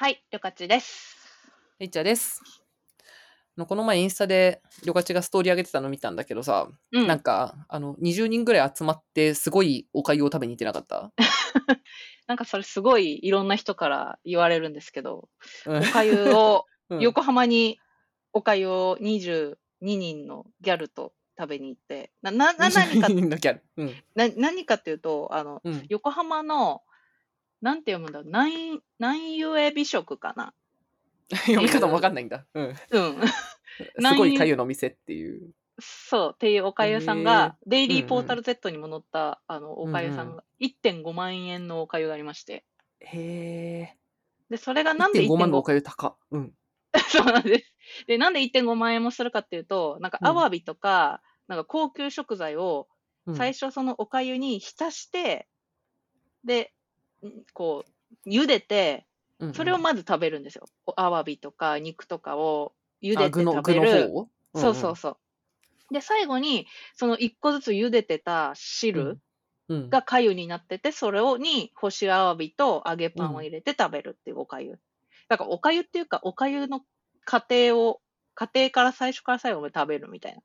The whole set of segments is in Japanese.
はい、りょかちです。いっちゃです。この前インスタでりょかちがストーリー上げてたの見たんだけどさ、うん。なんかあの20人ぐらい集まってすごいお粥を食べに行ってなかった、なんかそれすごいいろんな人から言われるんですけど、うんおかゆを、うん横浜におかゆを22人のギャルと食べに行って、な、な、な、何か20、人のギャル。うんな、何かっていうと、あの、うん横浜の、なんて読むんだろう、南、南ゆ美食かな。読み方もわかんないんだ。うん、すうん。ごい粥の店っていう。そう、っていうおかゆさんへが、デイうんうんリーポータル Z にも載った、あの、おかゆさんが、1.5万円のおかゆがありまして、へえ。で、それがなんで1.5万のお1.5、粥高。うん。そうなんです。で、なんで1.5万円もするかっていうと、なんか、うんアワビとか、なんか高級食材を、うん最初そのおかゆに浸して、で、んこう、茹でて、それをまず食べるんですよ。おアワビとか肉とかを茹でて食べる。そうそうそう。で、最後に、その一個ずつ茹でてた汁うん。が粥になってて、それをに干しアワビと揚げパンを入れて食べるっていうお粥。だからお粥っていうか、お粥の過程を、過程から最初から最後まで食べるみたいな。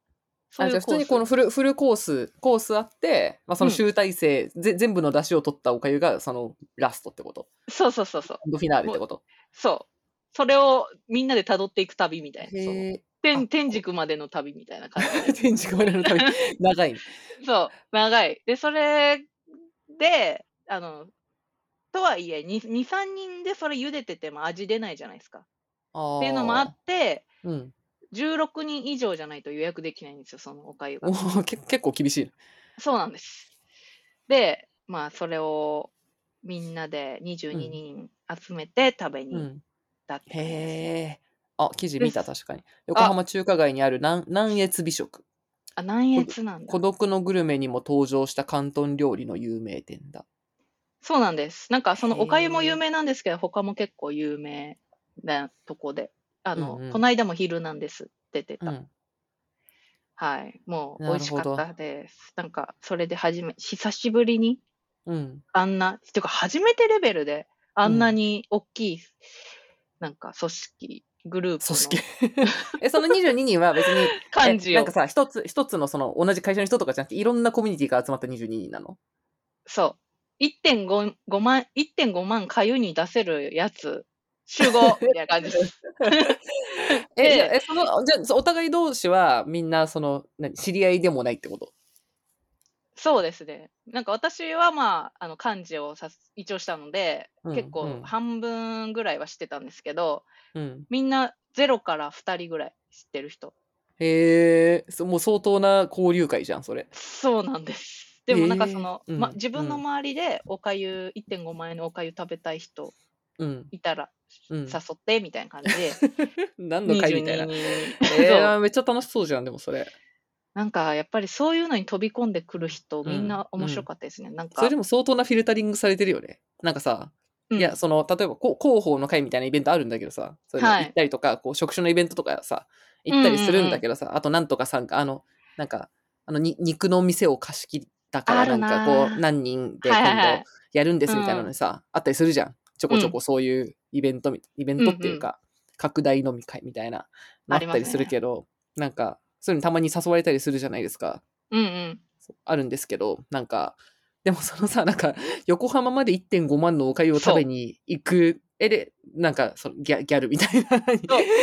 あじゃあ普通にこのフルフルコースコースあって、まあ、その集大成、ぜ全部の出汁を取ったおかゆがそのラストってこと？そうそうそうそう。フィナーレってこと？そう。それをみんなで辿っていく旅みたいな。天天竺までの旅みたいな感じ。え天竺までの旅。長い。そう、長い。で、それで、あの、とはいえ、2、2 3人でそれ茹でてても味出ないじゃないですか。あっていうのもあって、ーうん16人以上じゃないと予約できないんですよ、そのおかゆがお。ーけ結構厳しいそうなんです。で、まあ、それをみんなで22人集めて食べに行っうんたって感じですねへえあ記事見た確かに横浜中華街にある南南越美食あ、南越なんだ孤。独のグルメにも登場した広東料理の有名店だそうなんです。なんかそのおかゆも有名なんですけど、他も結構有名なとこで。あの、うんうんこの間も昼なんです。出てた。うんはい。もう美味しかったです。なんか、それで初め、久しぶりにうんあんな、ていうか初めてレベルであんなに大きい、なんか組織、グループ組の織 えその22人は別に 感じをえなんかさ一つ一つのその同じ会社の人とかじゃなくていろんなコミュニティが集まった22人なの？そう。1.5 5万、1.5万かゆに出せるやつ、集合みたいな感じ。です。え、えそのじゃお互い同士はみんなその何知り合いでもないってこと？そうですね。なんか私はまあ、あの漢字をさ一応したので、うん結構うん。半分ぐらいは知ってたんですけど、うん。みんな0から2人ぐらい知ってる人。へえそもう相当な交流会じゃんそれ。そうなんです。でもなんかその、うん。ま、自分のうん。周りでおかゆ、1.5万円のおかゆ食べたい人うん。いたらうん誘ってみたいな感じで、何の会みたいな。22人。えー、めっちゃ楽しそうじゃんでもそれ。なんかやっぱりそういうのに飛び込んでくる人、うんみん。な面白かったですね。なんか、それでも相当なフィルタリングされてるよね。なんかさうん。いや、その、例えば、広報の会みたいなイベントあるんだけどさ、そういうのはい。行ったりとか、こう、職種のイベントとかさ、行ったりするんだけどさ、あと、なんとかさんか、あの、なんか、あの、に肉の店を貸し切ったから、なんかこう、何人ではいはいはい。今度やるんですみたいなのにさ、あったりするじゃん。ちょこちょこそういうイベントみ、イベントっていうか、拡大飲み会みたいな、のあったりするけど、なんか、そういうのたまに誘われたりするじゃないですか。うんうん。あるんですけど、なんか、でもそのさ、なんか、横浜まで1.5万のおかゆを食べに行く、えで、なんか、そのギャギャルみたいな。そう、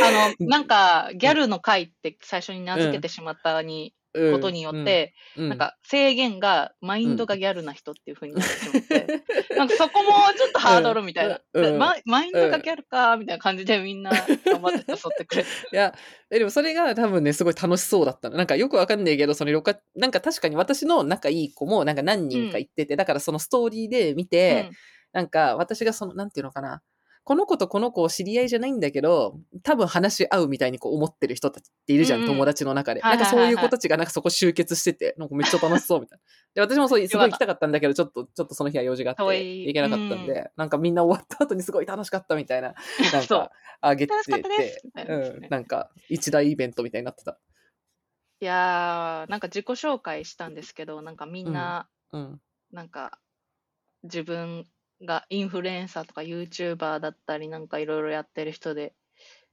あの、なんか、ギャルの会って最初に名付けてしまったに、うんことによっ、て、うんなん、か、制限が、マインドがギャルな人っていう風になってしまって、なんかそこもちょっとハードルみたいな。うんうんママインドがギャルか、みたいな感じでみんな頑張って誘ってくれて。いや、えでもそれが多分ね、すごい楽しそうだったの。なんかよくわかんないけど、そのなんか確かに私の仲いい子も、なんか何人か行ってて、だからそのストーリーで見て、うんなんか私がその、なんていうのかな。この子とこの子知り合いじゃないんだけど、多分話し合うみたいにこう思ってる人たちっているじゃん、うんうん。友達の中で。なんかそういう子たちがなんかそこ集結してて、なんかめっちゃ楽しそうみたいな。で、私もそうすごい。行きたかったんだけど、ちょっと、ちょっとその日は用事があって行けなかったんで、なんかみんな終わった後にすごい楽しかったみたいな、なん そう。かあげてて、うん、なんか一大イベントみたいになってた。いやー、なんか自己紹介したんですけど、なんかみんな、うん。なんか、自分がインフルエンサーとか YouTuber だったりなんかいろいろやってる人で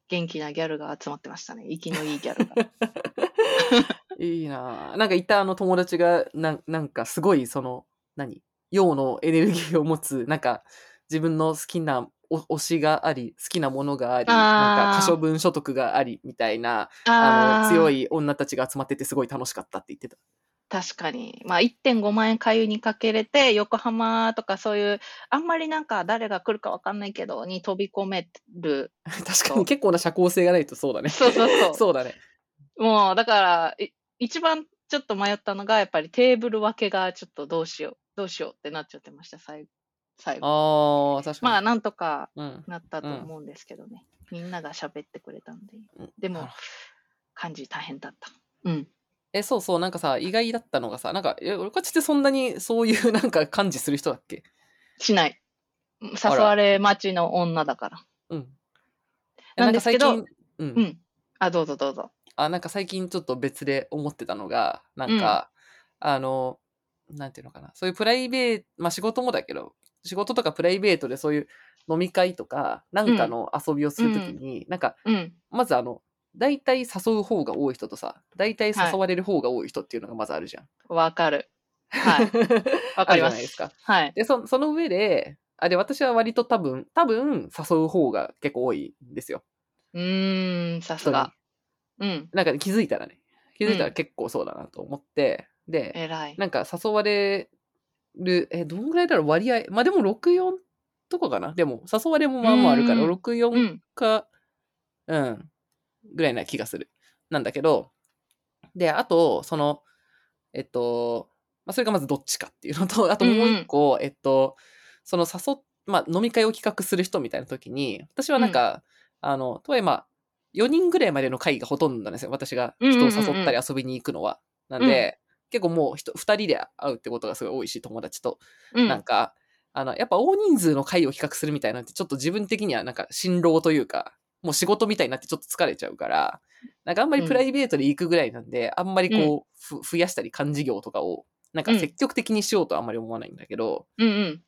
元気なギャルが集まってましたね。息のいいギャルが。いいなぁなんかいたあの友達が、なんなんかすごいその、何？陽のエネルギーを持つ、なんか自分の好きなお推しがあり、好きなものがあり、なんか可処分所得があり、みたいな、あの、強い。い女たちが集まっててすごい楽しかったって言ってた。確かに。まあ1.5万円会にかけれて、横浜とかそういう、あんまりなんか誰が来るかわかんないけど、に飛び込める。確かに結構な社交性がないとそうだね。そうそうそう。そうだね。もう、だから、い一番ちょっと迷ったのが、やっぱりテーブル分けがちょっとどうしよう、どうしようってなっちゃってました、最後。最後。ああ、確かに。まあ、なんとかうん。なったと思うんですけどね。みんなが喋ってくれたんで。うんでもなるほ、漢字大変だった。うん。え、そうそう、なんかさ、意外だったのがさ、なんか、え、俺こっちってそんなにそういうなんか感じする人だっけ？しない。誘われ待ちの女だから。うん。えなんですけどなんか最近、うん。うん。あ、どうぞどうぞ。あ、なんか最近ちょっと別で思ってたのが、なんか、あの、なんていうのかな、そういうプライベート、まあ仕事もだけど、仕事とかプライベートでそういう飲み会とか、なんかの遊びをするときに、なんか、うん。まずあの、大体誘う方が多い人とさ、大体誘われる方が多い人っていうのがまずあるじゃん。わかる。はい。わかりますじゃないですか。はい。で、そその上で、あ、で、私は割と多分、多分、誘う方が結構多いんですよ。うーん、さすが。うん。なんかね気づいたらね。気づいたうんら結構そうだなと思って、で、偉い。なんか誘われる、え、どんぐらいだろう割合。まあでも64とかかな。でも誘われもまあまああるから、うん64うん。か、うん、ぐらいな気がする。なんだけど、で、あと、その、えっと、まあ、それがまずどっちかっていうのと、あともう一個、えっと、その誘っ、まあ、飲み会を企画する人みたいな時に、私はなんか、あの、とはいえまあ、4人ぐらいまでの会がほとんどなんですよ。私が人を誘ったり遊びに行くのは。なんで、結構もう人、2人で会うってことがすごい多いし、友達と。うん。なんか、あの、やっぱ大人数の会を企画するみたいなのって、ちょっと自分的にはなんか、辛労というか、もう仕事みたいになってちょっと疲れちゃうから、なんかあんまりプライベートで行くぐらいなんで、あんまりこう、ふ増やしたり幹事業とかを、なんか積極的にしようとはあんまり思わないんだけど。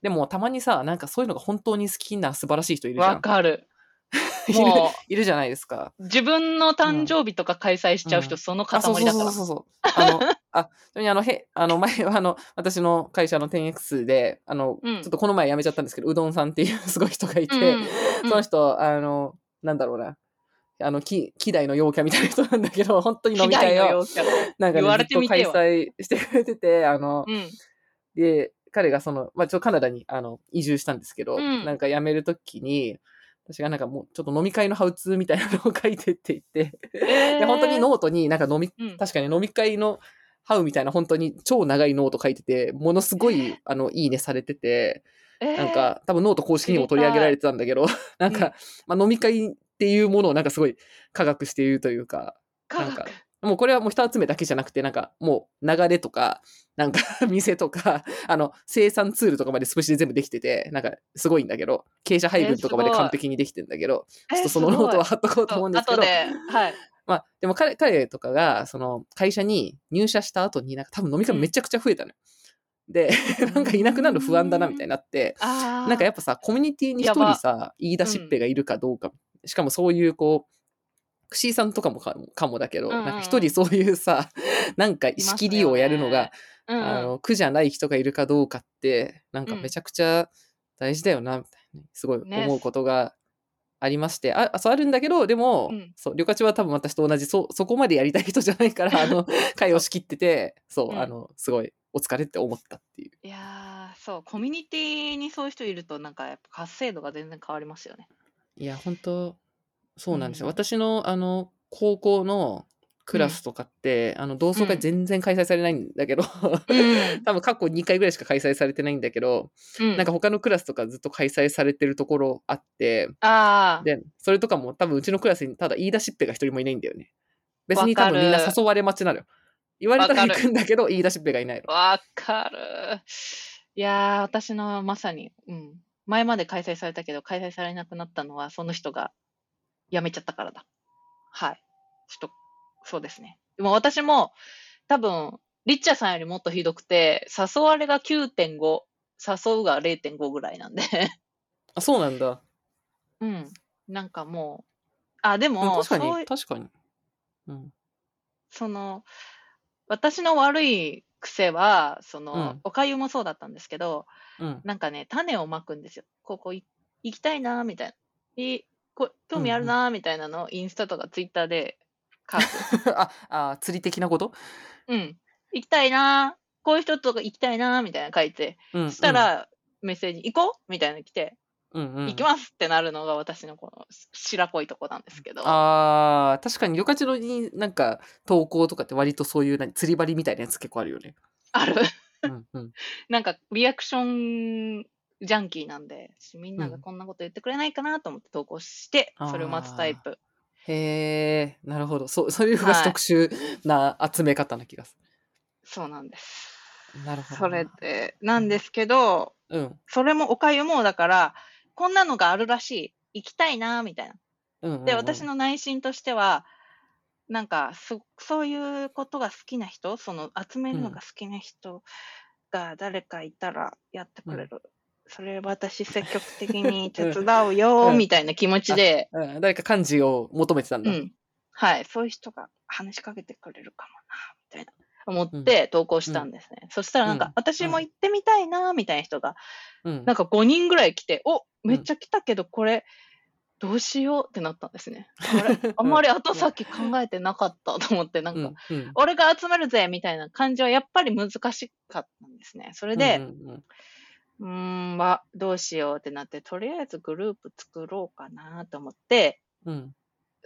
でもたまにさ、なんかそういうのが本当に好きな素晴らしい人いるじゃん。わかる。いるもいるじゃないですか。う、自分の誕生日とか開催しちゃう人、うんその塊だから。そうそうそう。あの、あ、ちなみにあの、へ、あの、前は あの、私の会社の 10X で、あの、うんちょっとこの前辞めちゃったんですけど、うどんさんっていうすごい人がいて、うんうんうんその人、あの、なんだろうな、あの、き、希代の陽キャみたいな人なんだけど、本当に飲み会を、なんか、ね、ずっと開催してくれてて、あの、うん。で、彼がその、まあ、ちょっとカナダに、あの、移住したんですけど、うん。なんか辞めるときに、私がなんかもう、ちょっと飲み会のハウツーみたいなのを書いてって言って、で、本当にノートになんか飲み、うん。確かに飲み会のハウツーみたいな本当に超長いノート書いてて、ものすごい、あの、いいねされてて、えーなんか、多分ノート公式にも取り上げられてたんだけど、なんか、まあ、飲み会っていうものをなんかすごい科学しているというか、科なんか学。もうこれはもう人集めだけじゃなくて、なんかもう流れとか、なんか 店とか、あの、生産ツールとかまでスプシで全部できてて、なんかすごいんだけど、傾斜配分とかまで完璧にできてんだけど、ちょっえとそのノートは貼っとこうと思うんですけど、はい。まあ、でも彼、彼とかが、その、会社に入社した後に、なんか多分飲み会めちゃくちゃ増えたのよ。で、なんかいなくなるの不安だな、みたいになって。なんかやっぱさ、コミュニティに一人さ、言い出しっぺがいるかどうか、しかもそういうこう、クシーさんとかもかかもだけど、うんうん。うんなんか一人そういうさ、なんか仕切りをやるのが、うんうん、あの、苦じゃない人がいるかどうかって、なんかめちゃくちゃ大事だよな、みたいな、すごいね。思うことがありまして、あ、そうあるんだけど、でも、うんそう、旅客は多分私と同じ、そ、そこまでやりたい人じゃないから、あの、会を仕切ってて、そう、うんあの、すごい、お疲れって思ったっていう。いやー、そう、コミュニティにそういう人いると、なんかやっぱ活性度が全然変わりますよね。いや、本当そうなんですよ。うん私の、あの、高校のクラスとかって、あの、同窓会全然開催されないんだけど、うん。多分過去2回ぐらいしか開催されてないんだけど、うん、なんか他のクラスとかずっと開催されてるところあって、で、それとかも多分うちのクラスにただ言い出しっぺが一人もいないんだよね。別に多分みんな誘われ待ちなのよ。言われたら行くんだけど、言い出しっぺがいないの。わかる。いやー、私のまさに、うん。前まで開催されたけど、開催されなくなったのは、その人が辞めちゃったからだ。はい。ちょっと、そうですね。でも私も、多分、リッチャさんよりもっとひどくて、誘われが9.5、誘うが0.5ぐらいなんで。あ、そうなんだ。うん。なんかもう、あ、でうんも、確かに、確かに。うん。その、私の悪い癖は、その、うんおかゆもそうだったんですけど、うん。なんかね、種をまくんですよ。ここい行きたいな、みたいな。いこ興味あるな、みたいなのをインスタとかツイッターで書く。あ、あ、釣り的なこと？うん。行きたいな、こういう人とか行きたいな、みたいな書いて、うん。そしたら、メッセージ、行こう？みたいなの来て、うん、うん。行きますってなるのが私のこの白濃いとこなんですけど。ああ、確かに、ヨカチロになんか投稿とかって割とそういう何釣り針みたいなやつ結構あるよね。ある。うんうん。なんか、リアクションジャンキーなんで、みんながうんこんなこと言ってくれないかなと思って投稿して、あーそれを待つタイプ。へえ、なるほど。そう、そういうふうがはい特殊な集め方な気がすそうなんです。る。なるほどな。それで、なんですけど、うん。それもおかゆも、だから、こんなのがあるらしい。行きたいな、みたいな。うんうんうん、で、私の内心としては、なんかそ、そういうことが好きな人、その集めるのが好きな人が誰かいたらやってくれる。それ私積極的に 手伝うよ、うんみたいな気持ちで、うん、誰か幹事を求めてたんだ。うん。はい。そういう人が話しかけてくれるかもな、みたいな。思って投稿したんですね。そしたらなんか、うん私も行ってみたいな、みたいな人が、うんなんか5人ぐらい来て、おめっちゃ来たけど、これ、どうしようってなったんですね。あれ あんまり後先考えてなかったと思って、なんか、俺が集めるぜみたいな感じはやっぱり難しかったんですね。それで、うんうんうーん、まどうしようってなって、とりあえずグループ作ろうかなと思って、うん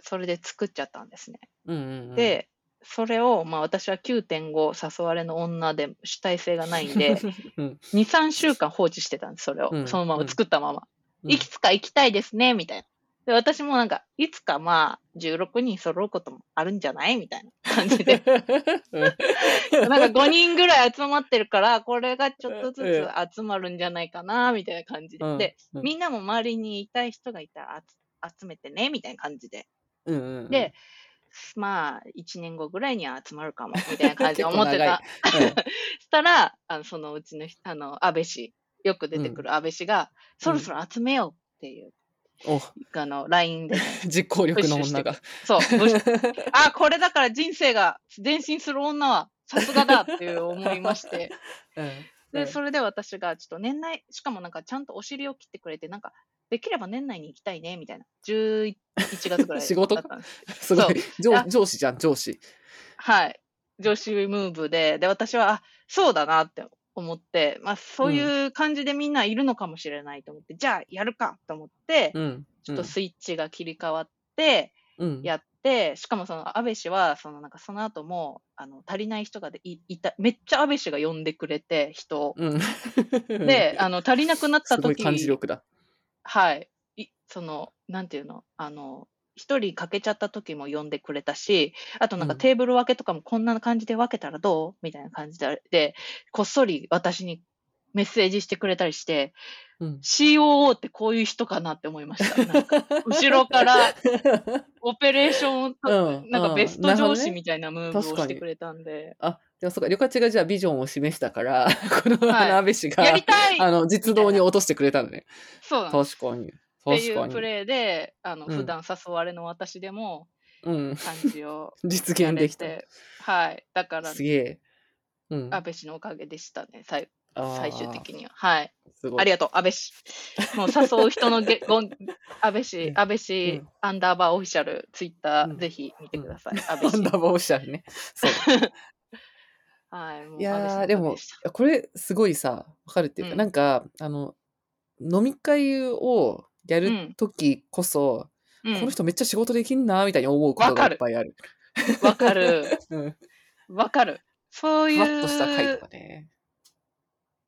それで作っちゃったんですね。うんうんうん、で、それを、まあ私は9.5誘われの女で主体性がないんで、うん2、3週間放置してたんです、それを。うんそのまま作ったまま。うんいつか行きたいですね、みたいな。で、私もなんか、いつかまあ、16人揃うこともあるんじゃないみたいな感じで。なんか5人ぐらい集まってるから、これがちょっとずつ集まるんじゃないかな、みたいな感じで。うんで、うんみんなも周りにいたい人がいたら集集めてね、みたいな感じで。うんうんうん、で、まあ、1年後ぐらいには集まるかも、みたいな感じで思ってた。結 構長いしたら、あのそのうちの人、あの、安倍氏、よく出てくる安倍氏が、そろそろ集めようっていう、おあの、LINE で。ね、実行力の女が。そう、あ、これだから人生が前進する女はさすがだっていう思いまして、うん。で、それで私がちょっと年内、しかもなんかちゃんとお尻を切ってくれて、なんか、できれば年内に行きたいね、みたいな。11月ぐらい 仕事す。すごい。上あ上司じゃん上司。はい。女子ムーブで、で、私は、あ、そうだなって思って、まあ、そういう感じでみんないるのかもしれないと思って、じゃあ、やるかと思って、うんちょっとスイッチが切り替わって、うんやって、しかもその、安倍氏は、その、なんかその後も、あの、足りない人がでいいた、めっちゃ安倍氏が呼んでくれて、人を。うん、で、あの、足りなくなった時すごい感じ力だ。はい。いその、なんていうの、あの、一人欠けちゃった時も呼んでくれたし、あとなんかうん。テーブル分けとかもこんな感じで分けたらどう？みたいな感じで、で、こっそり私にメッセージしてくれたりして、うん、COO ってこういう人かなって思いました。なんか後ろからオペレーションうん。なんかベスト上司みたいなムーブをしてくれたんで、あでもそうか旅客がじゃあビジョンを示したから この、はい。あの安倍氏がやりたい。あの実動に落としてくれたのね。そう。確かに。ってい。うプレーで、あの、うん普段誘われの私でもうん、感じを 実現できた。て、はい。だから、すげえ。うん、安倍氏のおかげでしたね、最最終的には。はい。ありがとう、安倍氏。もう誘う人のげごん安倍氏、うん安倍氏、うんアンダーバーオフィシャル、ツイッター、うんぜひ見てください。安ア倍氏 ンダ。ーバーオフィシャルね。そう。はい。いやでもこれすごいさわかるっていうか、うんなんかあの飲み会をやるうん時こそ、うんこの人めっちゃ仕事できんなーみたいに思うことがいっぱいある。わかる。うん。わかる。そういふわっとした回うとかね。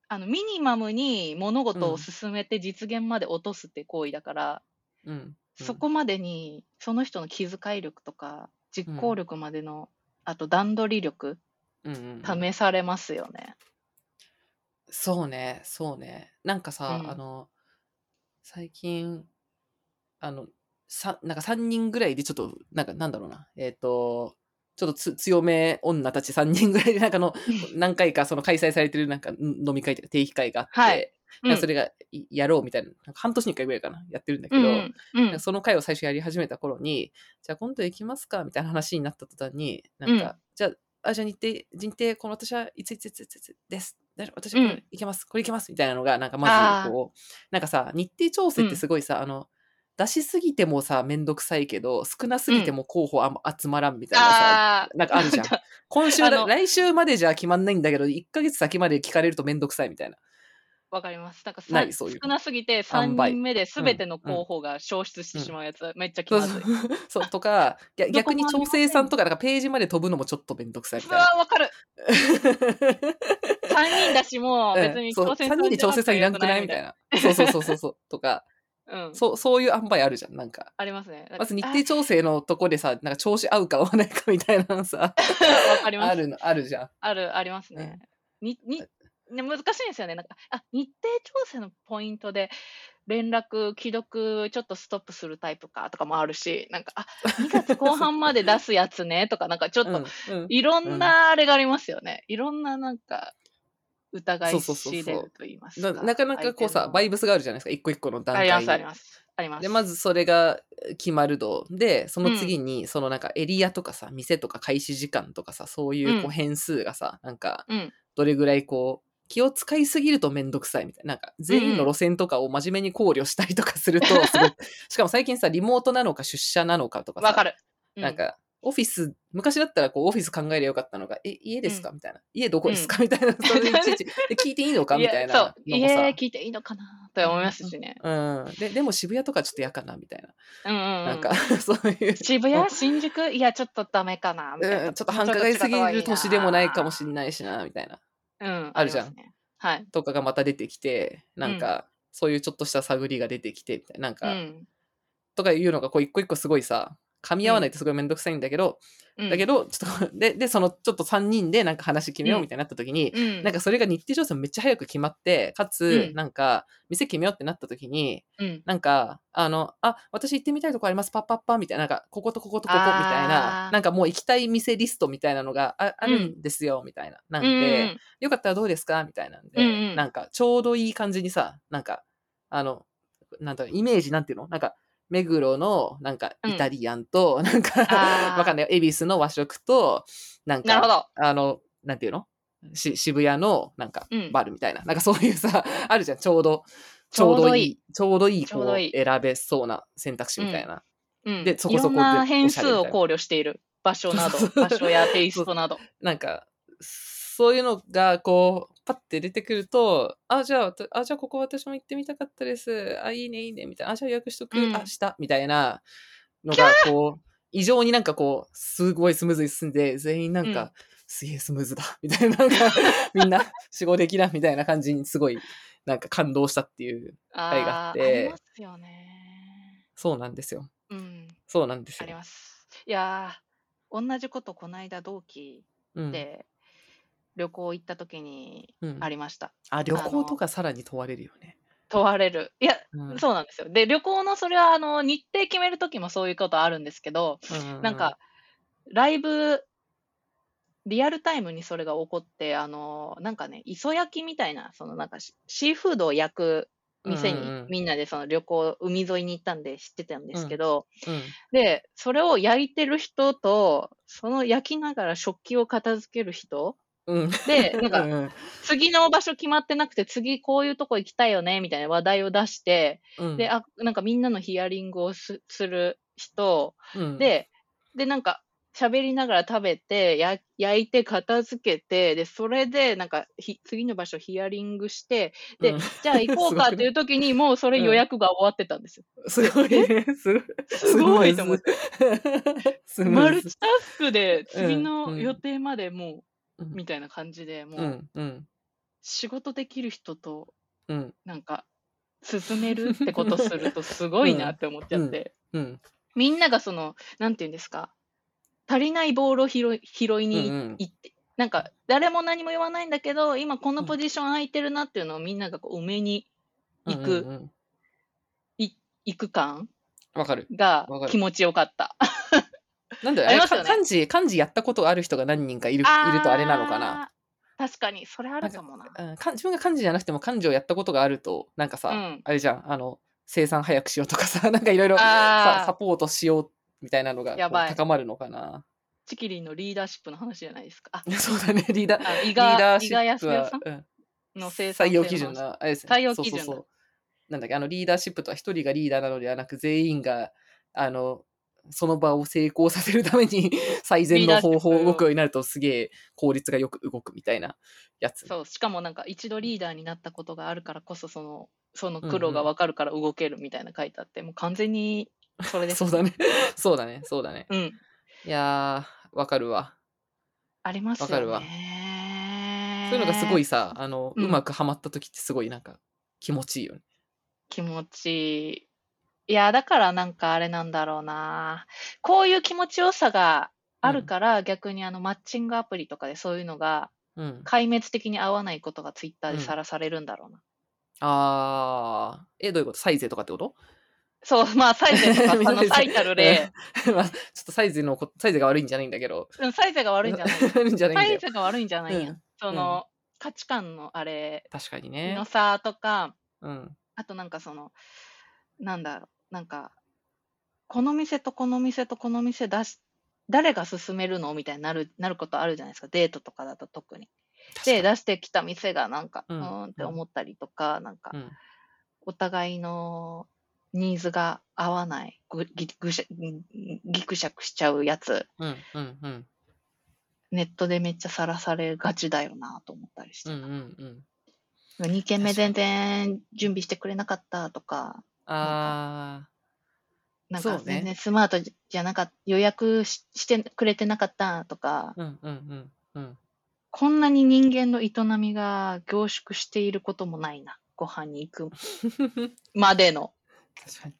あの、ミニマムに物事うんを進めて実現まで落とすって行為だから、うん。そこまでにその人の気遣い力とか実行力までの、あと段取り力うんうんうん試されますよね。そうね、そうね。なんかさ、うんあの、最近、あの、さ、なんか3人ぐらいでちょっと、なんかなんだろうな、えっ、と、ちょっとつ強め女たち3人ぐらいで、なんかの、何回かその開催されてるなんかん飲み会とか定期会があって、はい。うん。それがいやろうみたいな、なんか半年に1回ぐらいかな、やってるんだけど、うんうん。うん。その回を最初やり始めた頃に、じゃあ今度行きますかみたいな話になった途端に、なんか、うん。じゃあ、あ、じゃあ日程、日程、この私はいついついついついつです。私はこれうん行けます、これ行けますみたいなのが、なんかまずこう、なんかさ、日程調整ってすごいさ、あの、出しすぎてもさ、めんどくさいけど、少なすぎても候補あんま集まらんみたいなさ、なんかあるじゃん。今週来週までじゃ決まんないんだけど、1ヶ月先まで聞かれるとめんどくさいみたいな。わかります。なんかさな少なすぎて3塩梅人目で全ての候補が消失してしまうやつ、めっちゃ気まずい。そう とか、逆に調整さんとか、なんかページまで飛ぶのもちょっとめんどくさいみうたいな。わ、わかる。3人だし、もう別にそう3調整さん人で調整さんいらんくないみたいな。そうそうそうそうそう。とか、な。うん。そう、そういう塩梅あるじゃん。なんか。ありますね。まず日程調整のとこでさ、なんか調子合うか合わないかみたいなのさ、あるの、あるじゃん。ある、ありますね。に、に、ね、難しいんですよね。なんか、あ、日程調整のポイントで、連絡、既読、ちょっとストップするタイプかとかもあるし、なんか、あ、2月後半まで出すやつねとか、なんかちょっと、うんうんいろんなあれがありますよね。いろんななんか、疑いそうそうそうそうしれると言いますか。ななかなかこうさ、バイブブスがあるじゃないですか。一個一個の段あります、あ。ります。あります。で、まずそれが決まる度で、その次に、そのなんかエリアとかさ、店とか開始時間とかさ、そういうこううん変数がさ、なんか、うん。どれぐらいこう、気を使いすぎるとめんどくさいみたいな。なんか、全員の路線とかを真面目に考慮したりとかすると、すごい。しかも最近さ、リモートなのか出社なのかとかさ、わかる。うなん、か、オフィス、昔だったらこうオフィス考えりゃよかったのが、え、家ですか？みたいな。家どこですか？みたいな。それいちいち、で聞いていいのか？みたいなそう。家聞いていいのかな？と思いますしね。うん。で、でも渋谷とかちょっと嫌かなみたいな。うんうん、うん。なんか、そういう。渋谷新宿？いや、ちょっとダメかなみたいな。うん、ちょっと繁華街すぎる年でもないかもしれれないしな、みたいな。うん。あるじゃんね。はい。とかがまた出てきて、なんか、そういうちょっとした探りが出てきて、みたいな。なんうか、ん。とかいうのが、こう、一個一個すごいさ、噛み合わないとすごいめんどくさいんだけど、うん、だけど、ちょっと、で、で、その、ちょっと3人でなんか話決めようみたいになった時に、うん、なんかそれが日程調整めっちゃ早く決まって、かつう、ん。なんか、店決めようってなった時に、うん、なんか、あの、あ、私行ってみたいとこあります、パッパッパみたいな、なんか、こことこことここみたいななんかもう行きたい店リストみたいなのがああるんですよ、みたいな。なんで、よかったらどうですかみたいなんで、なんか、ちょうどいい感じにさ、なんか、あの、なんだろうイメージなんていうのなんか、目黒の、なんか、うんイタリアンと、なんか、わかんないよ。恵比寿の和食と、なんか、なるほど。あの、なんていうの？し渋谷の、なんかうん、バルみたいな。なんかそういうさ、あるじゃん。ちょうど、ちちょうどいいょうどいい、ちょうどいい、こう、どいい選べそうな選択肢みたいな。うん、でそこそこいろんなで変数を考慮している場所など そう、そう場所やテイストなど。なんか、そういうのが、こう、パッて出てくると、あ、じゃあ、あ、じゃあここ私も行ってみたかったです。あ、いいね、いいね、みたいな。あ、じゃあ予約しとく。うんあ、した。みたいなのが、こう、異常になんかこう、すごいスムーズに進んで、全員なんか、うんすげえスムーズだ。みたいな、なんか、みんな、死後的な、みたいな感じにすごい、なんか感動したっていう。回があってーありますよね。そうなんですよ。うん、そうなんですありよ。ます。いやー、同じことこの間同期うん、で旅行行った時にうんありました。あ、旅行とかさらに問われるよね。問われる。いや、うんそうなんですよ。で、旅行のそれはあの日程決める時もそういうことあるんですけど、うなんか、ライブ、リアルタイムにそれが起こって、あの、なんかね、磯焼きみたいな、そのなんかシシーフードを焼く店にうんうんうんみんなでその旅行、海沿いに行ったんで知ってたんですけど、うん、で、それを焼いてる人と、その焼きながら食器を片付ける人うん。で、なんか次の場所決まってなくて、次こういうとこ行きたいよね、みたいな話題を出して、うんで、あ、なんかみんなのヒアリングをすする人、うん、で、で、なんか、喋りながら食べて、や焼いて片付けて、で、それで、なんかひ、次の場所ヒアリングして、で、うんじゃあ行こうかっていう時に、もうそれ予約が終わってたんですよ。すごいね。すごい。すごいと思って。スムーズマルチタスクで次うんのうん予定までもう、うんみたいな感じで、もう、仕事できる人と、うん、なんか、進めるってことするとすごいなって思っちゃって、うん、みんながその、なんていうんですか、足りないボールを拾い拾いに行って、なんか、誰も何も言わないんだけど、今このポジション空いてるなっていうのをみんながこう埋めに行く、うんうんうん。行く感わかる。が気持ちよかった。なんだよ、ねか漢字、漢字やったことある人が何人かいるいるとあれなのかな。確かに、それあるかもな。うんか自分が幹事じゃなくても幹事をやったことがあると、なんかさ、うんあれじゃん、あの、生産早くしようとかさ、なんかいろいろさサポートしようみたいなのがこうやばい高まるのかな。チキリンのリーダーシップの話じゃないですか。あ、そうだね、リーダー。リー賀ダーシップはうんの生産採用基準性のあれですね。採用基準だそうそうそう。なんだっけ、あの、リーダーシップとは一人がリーダーなのではなく、全員が、あの、その場を成功させるために 最善の方法を動くようになるとすげえ効率がよく動くみたいなやつ。そう、しかもなんか一度リーダーになったことがあるからこそ、その、そのうんうん苦労がわかるから動けるみたいな書いてあって、もう完全にそれです。そうだね。そうだね。そうだね。うん。いやー、わかるわ。ありますよね。わかるわそういうのがすごいさ、あの、うんうまくはまった時ってすごいなんか気持ちいいよね。気持ちいい。いや、だからなんかあれなんだろうな。こういう気持ちよさがあるから、逆にあのマッチングアプリとかでそういうのがうん。壊滅的に合わないことがツイッターでうんさらされるんだろうな。あー、え、どういうこと？サイゼとかってこと？そう、まあサイゼとかあの最たる例、まあ、ちょっとサイズのこ、サイズが悪いんじゃないんだけど。うんサイゼが悪いんじゃない 悪いんじゃないんサだよ。イゼが悪いんじゃないんや。うんその、価値観のあれ確かにねの。差とか、うん。あとなんかその、なんだろう、なんか、この店とこの店とこの店出し、誰が勧めるのみたいになる、なることあるじゃないですか。デートとかだと特に。で、出してきた店がなんか、ううんーんって思ったりとか、なんかに、うん。お互いのニーズが合わない、ぐぎぐしゃぎぎくしゃくしちゃうやつ、うん。うん。うん。ネットでめっちゃさらされがちだよなと思ったりして。うん。うん。うん。2件目全然準備してくれなかったとか、あなんか全然スマートじゃなかった、予約ししてくれてなかったとか、ー。うん。うん。うん。うん。こんなに人間の営みが凝縮していることもないな。ご飯に行く までの。確かに。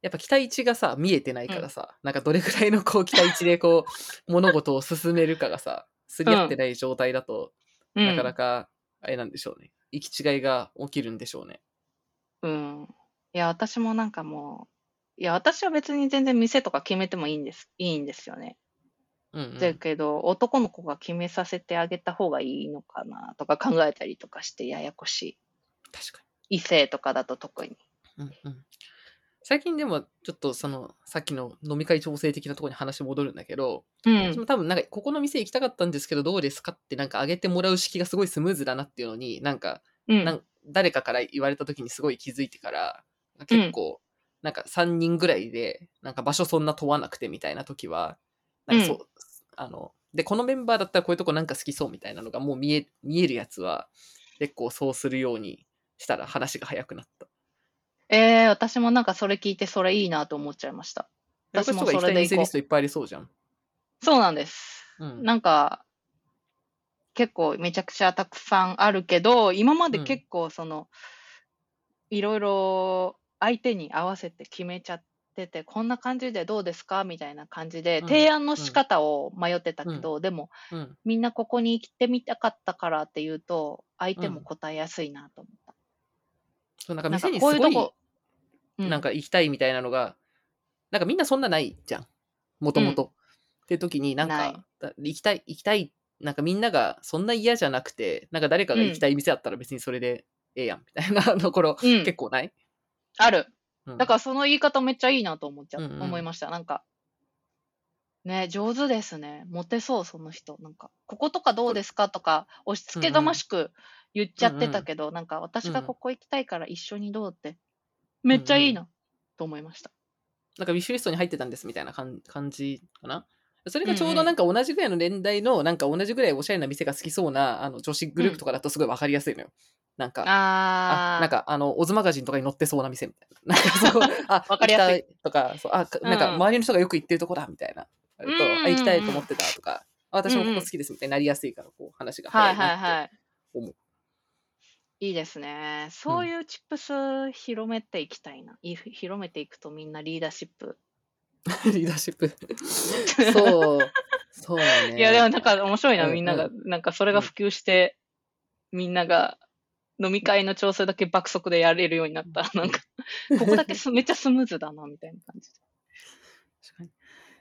やっぱ期待値がさ、見えてないからさ、なんかどれくらいのこう期待値でこう、物事を進めるかがさ、すり合ってない状態だと、うん、なかなか、あれなんでしょうね。行き違いが起きるんでしょうね。うん。いや、私もなんかもう、いや、私は別に全然店とか決めてもいいんです、いいんですよね。うん、うん。だけど、男の子が決めさせてあげた方がいいのかなとか考えたりとかしてややこしい。確か異性とかだと特に。に。うんうん。最近でも、ちょっとその、さっきの飲み会調整的なところに話戻るんだけど、うん私も多分なんか、ここの店行きたかったんですけど、どうですかってなんか上げてもらう式がすごいスムーズだなっていうのに、なんか、うん。なん誰かから言われた時にすごい気づいてから、結構、なんか3人ぐらいで、なんか場所そんな問わなくてみたいな時は、なんかそう、うあの、で、このメンバーだったらこういうとこなんか好きそうみたいなのがもう見え、見えるやつは、結構そうするようにしたら話が早くなった。えー、私もなんかそれ聞いてそれいいなと思っちゃいました。私もそそれでい店リストいっぱいありそうじゃん。そうなんです。うん。なんか、結構めちゃくちゃたくさんあるけど、今までうん結構その、いろいろ相手に合わせて決めちゃってて、こんな感じでどうですか？みたいな感じで、うん。提案の仕方を迷ってたけど、でもうん。みんなここに行ってみたかったからっていうと、相手も答えやすいなと思った。そうなんかなんか店にすごい、こういうとこ、うなんか行きたいみたいなのが、なんかみんなそんなないじゃん。もともと。っていう時になんか、だ行きたい、行きたい、なんかみんながそんな嫌じゃなくて、なんか誰かが行きたい店あったら別にそれでええやん、みたいなところ、うん。結構ない、ある。うんだからその言い方めっちゃいいなと思っちゃ、うんうん思いました。なんか、ね、上手ですね。モテそう、その人。なんか、こことかどうですかとか、押し付けがましく言っちゃってたけど、なんか、私がここ行きたいから一緒にどうって、めっちゃいいな、と思いました。なんかウィッシュリストに入ってたんですみたいな感感じかな。それがちょうどなんか同じぐらいの年代の、なんか同じぐらいおしゃれな店が好きそうなあの女子グループとかだとすごいわかりやすいのよ。なんか、あなんか、あの、オズマガジンとかに載ってそうな店みたいな。なんかそう、あ、わかりやすいとか、そう、あ、かなんかうん周りの人がよく行ってるとこだみたいな。と、あ、行きたいと思ってたとか、あ私もここ好きですみたいになりやすいから、こう、話がはい早いなって。はいはい。思ういいですね。そういうチップス広めていきたいな。い広めていくとみんなリーダーシップ。リーダーシップ。そう、そうね。いや、でもなんか面白いな、うんみんなが。なんかそれが普及して、みんなが飲み会の調整だけ爆速でやれるようになった。ら、なんか、ここだけす めっちゃスムーズだな、みたいな感じ。で。確かに。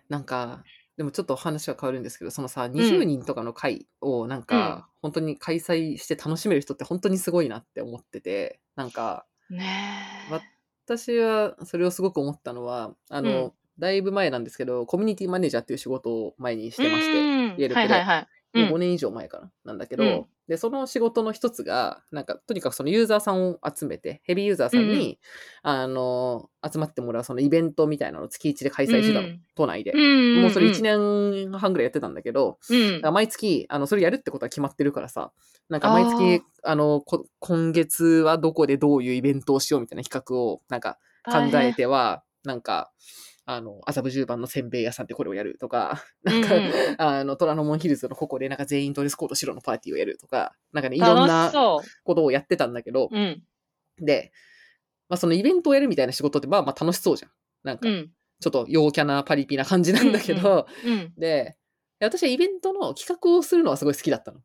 なんか、でもちょっと話は変わるんですけど、そのさ、20人とかの会をなんか、本当に開催して楽しめる人って本当にすごいなって思ってて、なんか、ね私はそれをすごく思ったのは、あの、うん。だいぶ前なんですけど、コミュニティマネージャーっていう仕事を前にしてまして、うん。イエルプで。はいはいはい。うもう5ん。年以上前かな、なんだけど、うんで、その仕事の一つが、なんか、とにかくそのユーザーさんを集めて、ヘビーユーザーさんに、あの、集まってもらうそのイベントみたいなのを月1で開催してたの、うん都内で。うんもうそれ1年半ぐらいやってたんだけど、うん。毎月、あの、それやるってことは決まってるからさ、なんか毎月、あの、こ今月はどこでどういうイベントをしようみたいな企画を、なんか考えては、なんか、あの、麻布十番のせんべい屋さんでこれをやるとか、なんか、うんうんあの、虎ノ門ヒルズのここでなんか全員ドレスコード白のパーティーをやるとか、なんかね、いろん楽なことをやってたんだけど、う。うん。で、まあそのイベントをやるみたいな仕事ってまあまあ楽しそうじゃん。なんかう、ん。ちょっと陽キャなパリピな感じなんだけど、うん。で、私はイベントの企画をするのはすごい好きだったの。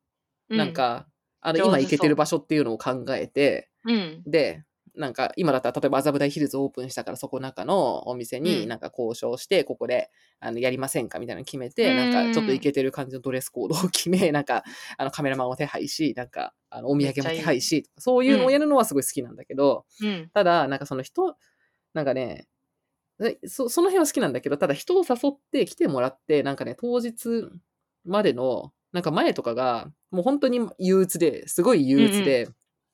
うなん、か、あの、今行けてる場所っていうのを考えて、うん。で、なんか今だったら例えば麻布台ヒルズオープンしたからそこ中のお店うん。になんか交渉して、ここであのやりませんかみたいなの決めて、うん。なんかちょっとイケてる感じのドレスコードを決め、なんかあのカメラマンを手配し、なんかあのお土産も手配し、そういうのをやるのはすごい好きなんだけど、うん。ただ、なんかその人、なんかね、えそその辺は好きなんだけど、ただ人を誘って来てもらって、なんかね、当日までの、なんか前とかが、もう本当に憂鬱で、すごい憂鬱で、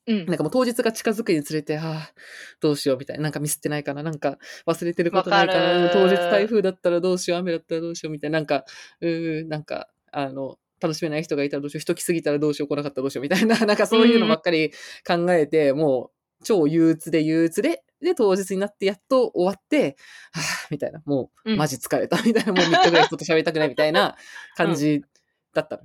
うん。なんかもう当日が近づくにつれて、ああ、どうしようみたいな、なんかミスってないかな、なんか忘れてることないかな、わかる。当日台風だったらどうしよう、雨だったらどうしようみたいな、なんか、うーなんか、あの、楽しめない人がいたらどうしよう、人来すぎたらどうしよう、来なかったらどうしようみたいな、なんかそういうのばっかり考えて、もう超憂鬱で憂鬱で、で、当日になってやっと終わって、はぁ、みたいな、もう、うんマジ疲れた、みたいな、もう3日ぐらい人と喋りたくないみたいな感じだったの。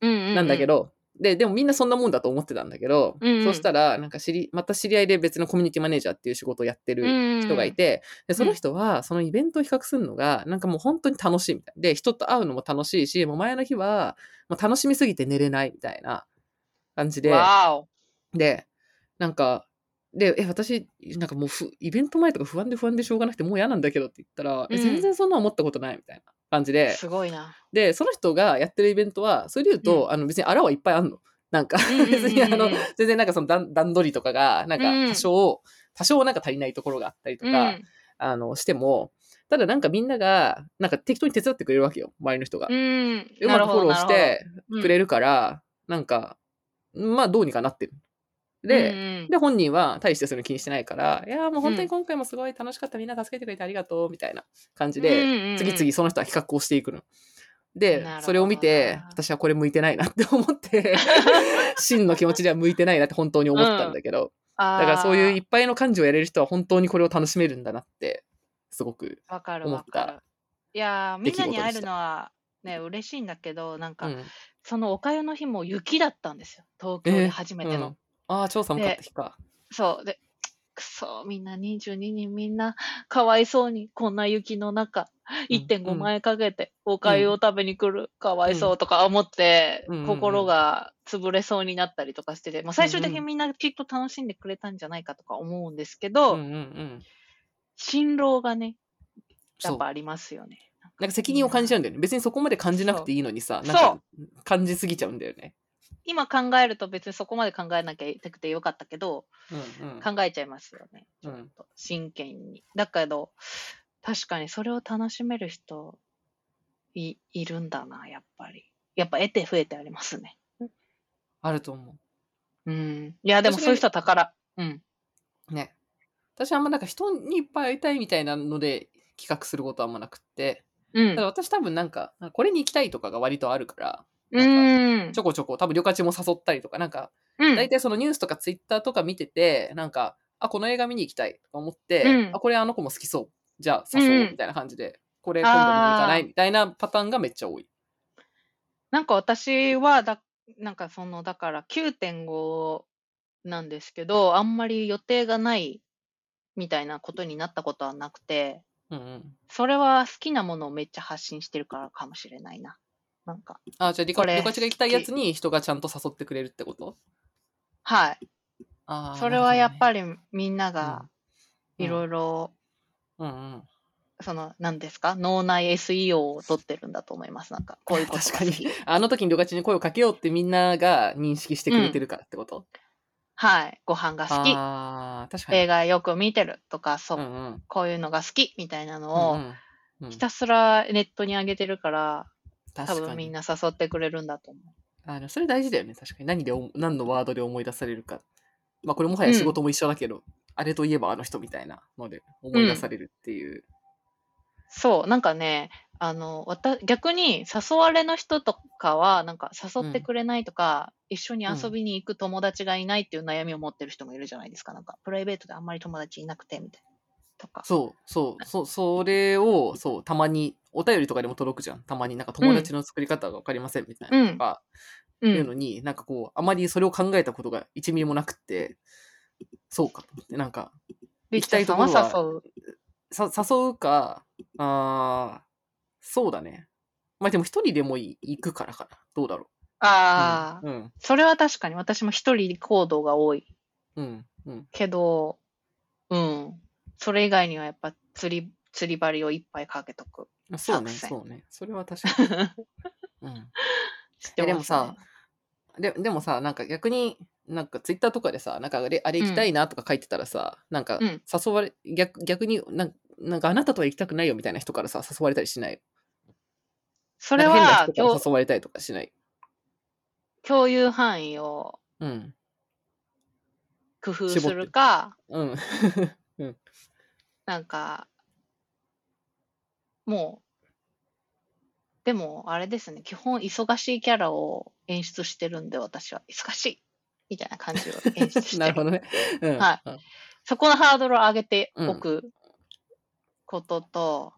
うんうん。なんだけ、ど、で、でもみんなそんなもんだと思ってたんだけど、うん。うんそしたら、なんか知り、また知り合いで別のコミュニティマネージャーっていう仕事をやってる人がいて、で、その人は、そのイベントを比較するのが、なんかもう本当に楽しいみたい。で、人と会うのも楽しいし、もう前の日は、もう楽しみすぎて寝れないみたいな感じで。で、なんか、で、え、私、なんかもうふ、イベント前とか不安で不安でしょうがなくて、もう嫌なんだけどって言ったら、えうん。全然そんな思ったことないみたいな感じで、すごいな。で、その人がやってるイベントは、それで言うと、あの別にあらはいっぱいあんの。なんか、うんうんうんうん 別にあの、全然なんかその段段取りとかが、なんうんか多少、多少なんか足りないところがあったりとか、うん。あの、しても、ただなんかみんなが、なんか適当に手伝ってくれるわけよ、周りの人が。うん。うまくフォローしてくれるるから、なんか、まあどうにかなってる。で、うんうんで、本人は大してそれ気にしてないから、いやーもう本当うんに今回もすごい楽しかった、みんな助けてくれてありがとう、みたいな感じうんうんで、うん次々その人は比較をしていくの。でそれを見て、私はこれ向いてないなって思って、真の気持ちでは向いてないなって本当に思ったんだけど、だだからそういういっぱいの感情をやれる人は本当にこれを楽しめるんだなって、すごく。思った。いやーみんなに会えるのはね、嬉しいんだけど、なんか、うん。そのおかゆの日も雪だったんですよ。東京で初めての。うんああ、超寒かった日か。そう。で、くそ、みんな22人みんなかわいそうに、こんな雪の中、うん1.5万円かけておかゆを食べに来る、かわいそうとか思って、心が潰れそうになったりとかしてて、まあ、最終的にみんなきっと楽しんでくれたんじゃないかとか思うんですけど。辛労がね、やっぱありますよね。なんか責任を感じちゃうんだよね。別にそこまで感じなくていいのにさ、なんか感じすぎちゃうんだよね。今考えると別にそこまで考えなきゃいけなくてよかったけど、うんうん。考えちゃいますよね。ちょうんっと真剣に。だけど、確かにそれを楽しめる人いいるんだな、やっぱり。やっぱ得て増えてありますね。あると思うん。いや、でもそういう人は宝。うん。う。ね。私はあんまなんか人にいっぱい会いたいみたいなので企画することはあんまなくって。うんただ。私多分なんか、これに行きたいとかが割とあるから、うんちょこちょこ多分旅客地も誘ったりとか、なんか、うん。大体そのニュースとかツイッターとか見てて、なんか、あ、この映画見に行きたいとか思って、うんあ、これあの子も好きそう。じゃあ誘おううんみたいな感じで、これ今度見に行かない？みたいなパターンがめっちゃ多い。なんか私はだ、なんかその、だから9.5なんですけど、あんまり予定がないみたいなことになったことはなくて、うんうん。それは好きなものをめっちゃ発信してるからかもしれないな。なんか、あ、じゃあリカ、これリカチが行きたいやつに人がちゃんと誘ってくれるってこと？はい。あーそれはやっぱり、りみんながいろいろうんうん。その、何ですか？脳内 SEO を取ってるんだと思います。なんか、こういうこと 確かに。あの時にりょかちに声をかけようってみんなが認識してくれてるからってこと、はい。ご飯が好き。ああ、確かに。映画よく見てるとか、そう、うんうん。こういうのが好きみたいなうのを、んうん、ひたすらネットに上げてるから、多確かに分みんな誘ってくれるんだと思う。あのそれ大事だよね、確かに。何でお、何のワードで思い出されるか。まあ、これもはや仕事も一緒だけど、あれといえばあの人みたいなので思い出されるっていう。そう、なんかね、あの、わた逆に誘われの人とかは、なんか誘ってくれないとか、一緒に遊びに行く友達がいないっていう悩みを持ってる人もいるじゃないですか。なんか、プライベートであんまり友達いなくて、みたいな。とか。そう、そう、そう、それを、そう、たまに、お便りとかでも届くじゃん。たまになんか友達の作り方がわかりませんみたいなとか、うん。いうのに、なんかこう、あまりそれを考えたことが1ミリもなくって、そうかと思って、なんか、行きたいと誘う。さ誘うか、あーそうだね。まあでも一人でもい行くからかな。どうだろああ、う。うん。それは確かに私も一人行動が多いうん。うん。けど、うん。それ以外にはやっぱ釣り、釣り針をいっぱいかけとく。うん、そうね、作戦そうね。それは確かに。うん。知ってます、ね、でもさ、ででもさ、なんか逆に、なんかツイッターとかでさ、なんかあれあれ行きたいなとか書いてたらさ、なんかうん誘われ、逆逆になんなんかあなたとは行きたくないよみたいな人からさ、誘われたりしない？それなんか変なは人から共誘われたりとかしない？共有範囲をうん。工夫するか、うん。なんか、もう、でも、あれですね、基本忙しいキャラを演出してるんで、私は。忙しいみたいな感じを演出して なるほどね。うん。はいうんそこのハードルを上げておくことと、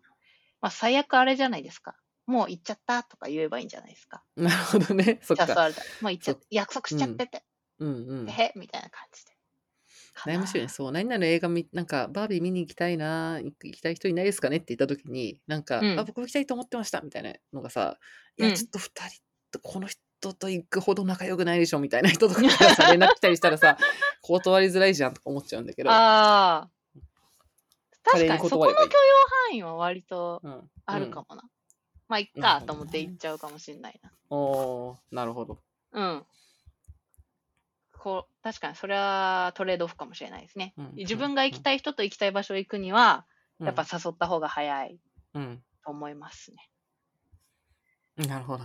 まあ、最悪あれじゃないですか。もう行っちゃったとか言えばいいんじゃないですか。なるほどね。そっか。誘われた。もう行っちゃっそ約束しちゃってて、うんうん。へみたいな感じで。悩ましいよね。そう、何々の映画見、なんか、バービー見に行きたいな、行きたい人いないですかねって言った時に、なんか、うんあ、僕も行きたいと思ってました、みたいなのがさ、いや、うんちょっと二人と、この人と行くほど仲良くないでしょ、みたいな人とかからさ、連絡来たりしたらさ、断りづらいじゃんとか思っちゃうんだけど、ああ。確かに、そこに断ればいいの許容範囲は割とうん、あるかもな。まあ、いっかと思って行っちゃうかもしれないな。うん。おー、なるほど。うん。こう、確かにそれはトレードオフかもしれないですね。うん自分が行きたい人と行きたい場所行くには、うんやっぱ誘った方が早いうん。と思いますね。なるほど。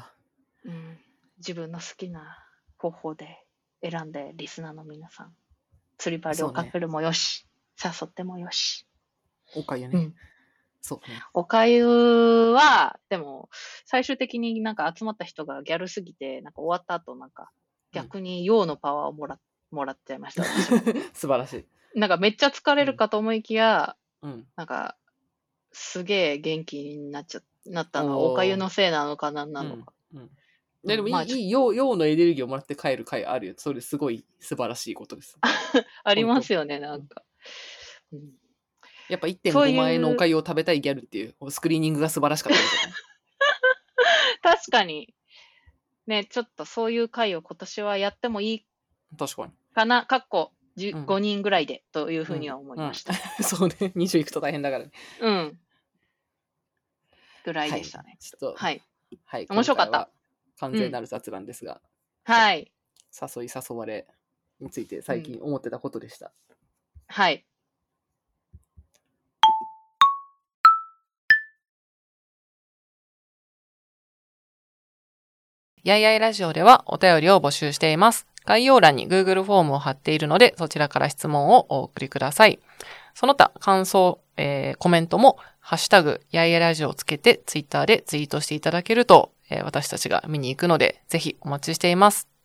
うん。自分の好きな方法で選んで、リスナーの皆さん、釣り針をかけるもよし、誘ってもよし。おかゆね。うんそうね。おかゆは、でも、最終的になんか集まった人がギャルすぎて、なんか終わった後なんか、逆に陽のパワーをもらもらっちゃいました。素晴らしい。なんかめっちゃ疲れるかと思いきや、うん。なんか、すげえ元気になっちゃ、なったのは、おかゆのせいなのかなんなのか。うん。ででもいい、まあ陽陽のエネルギーをもらって帰る回あるよ。それすごい素晴らしいことです。ありますよね、なんか。うんやっぱそうい1.5う万円のおかゆを食べたいギャルっていうスクリーニングが素晴らしかったですよね。確かに、ね、ちょっとそういう会を今年はやってもいい確かかな、かっこ10うん5人ぐらいでというふうには思いました。に。そうね。20いくと大変だからね。うん。ぐらいでしたね。ちょっと、はい。はい。面白かった完全なる雑談ですが、はい。誘い誘われについて最近思ってたことでした。はい。やいやいラジオではお便りを募集しています。概要欄に Google フォームを貼っているので、そちらから質問をお送りください。その他、感想、えーコメントも、ハッシュタグ、やいやいラジオをつけて、Twitter でツイートしていただけると、えー私たちが見に行くので、ぜひお待ちしています。